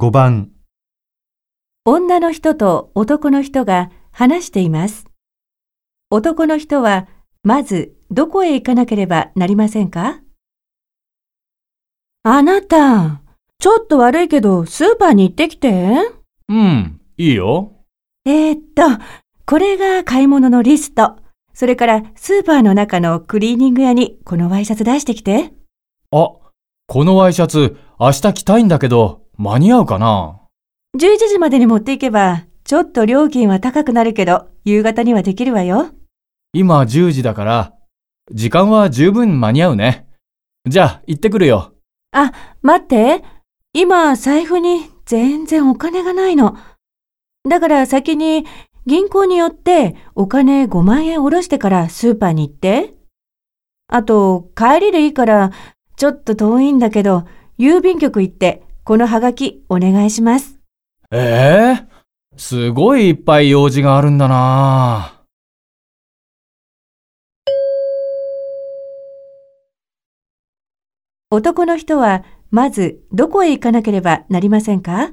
5番、女の人と男の人が話しています。男の人は、まずどこへ行かなければなりませんか？あなた、ちょっと悪いけどスーパーに行ってきて。うん、いいよ。えー、っと、これが買い物のリスト。それからスーパーの中のクリーニング屋にこのワイシャツ出してきて。あ、このワイシャツ、明日着たいんだけど、間に合うかな？11時までに持っていけば、ちょっと料金は高くなるけど、夕方にはできるわよ。今10時だから、時間は十分間に合うね。じゃあ、行ってくるよ。あ、待って。今、財布に全然お金がないの。だから先に銀行に寄ってお金5万円下ろしてからスーパーに行って。あと、帰りでいいから、ちょっと遠いんだけど、郵便局行って、このハガキお願いします。ええすごいいっぱい用事があるんだな。男の人は、まずどこへ行かなければなりませんか？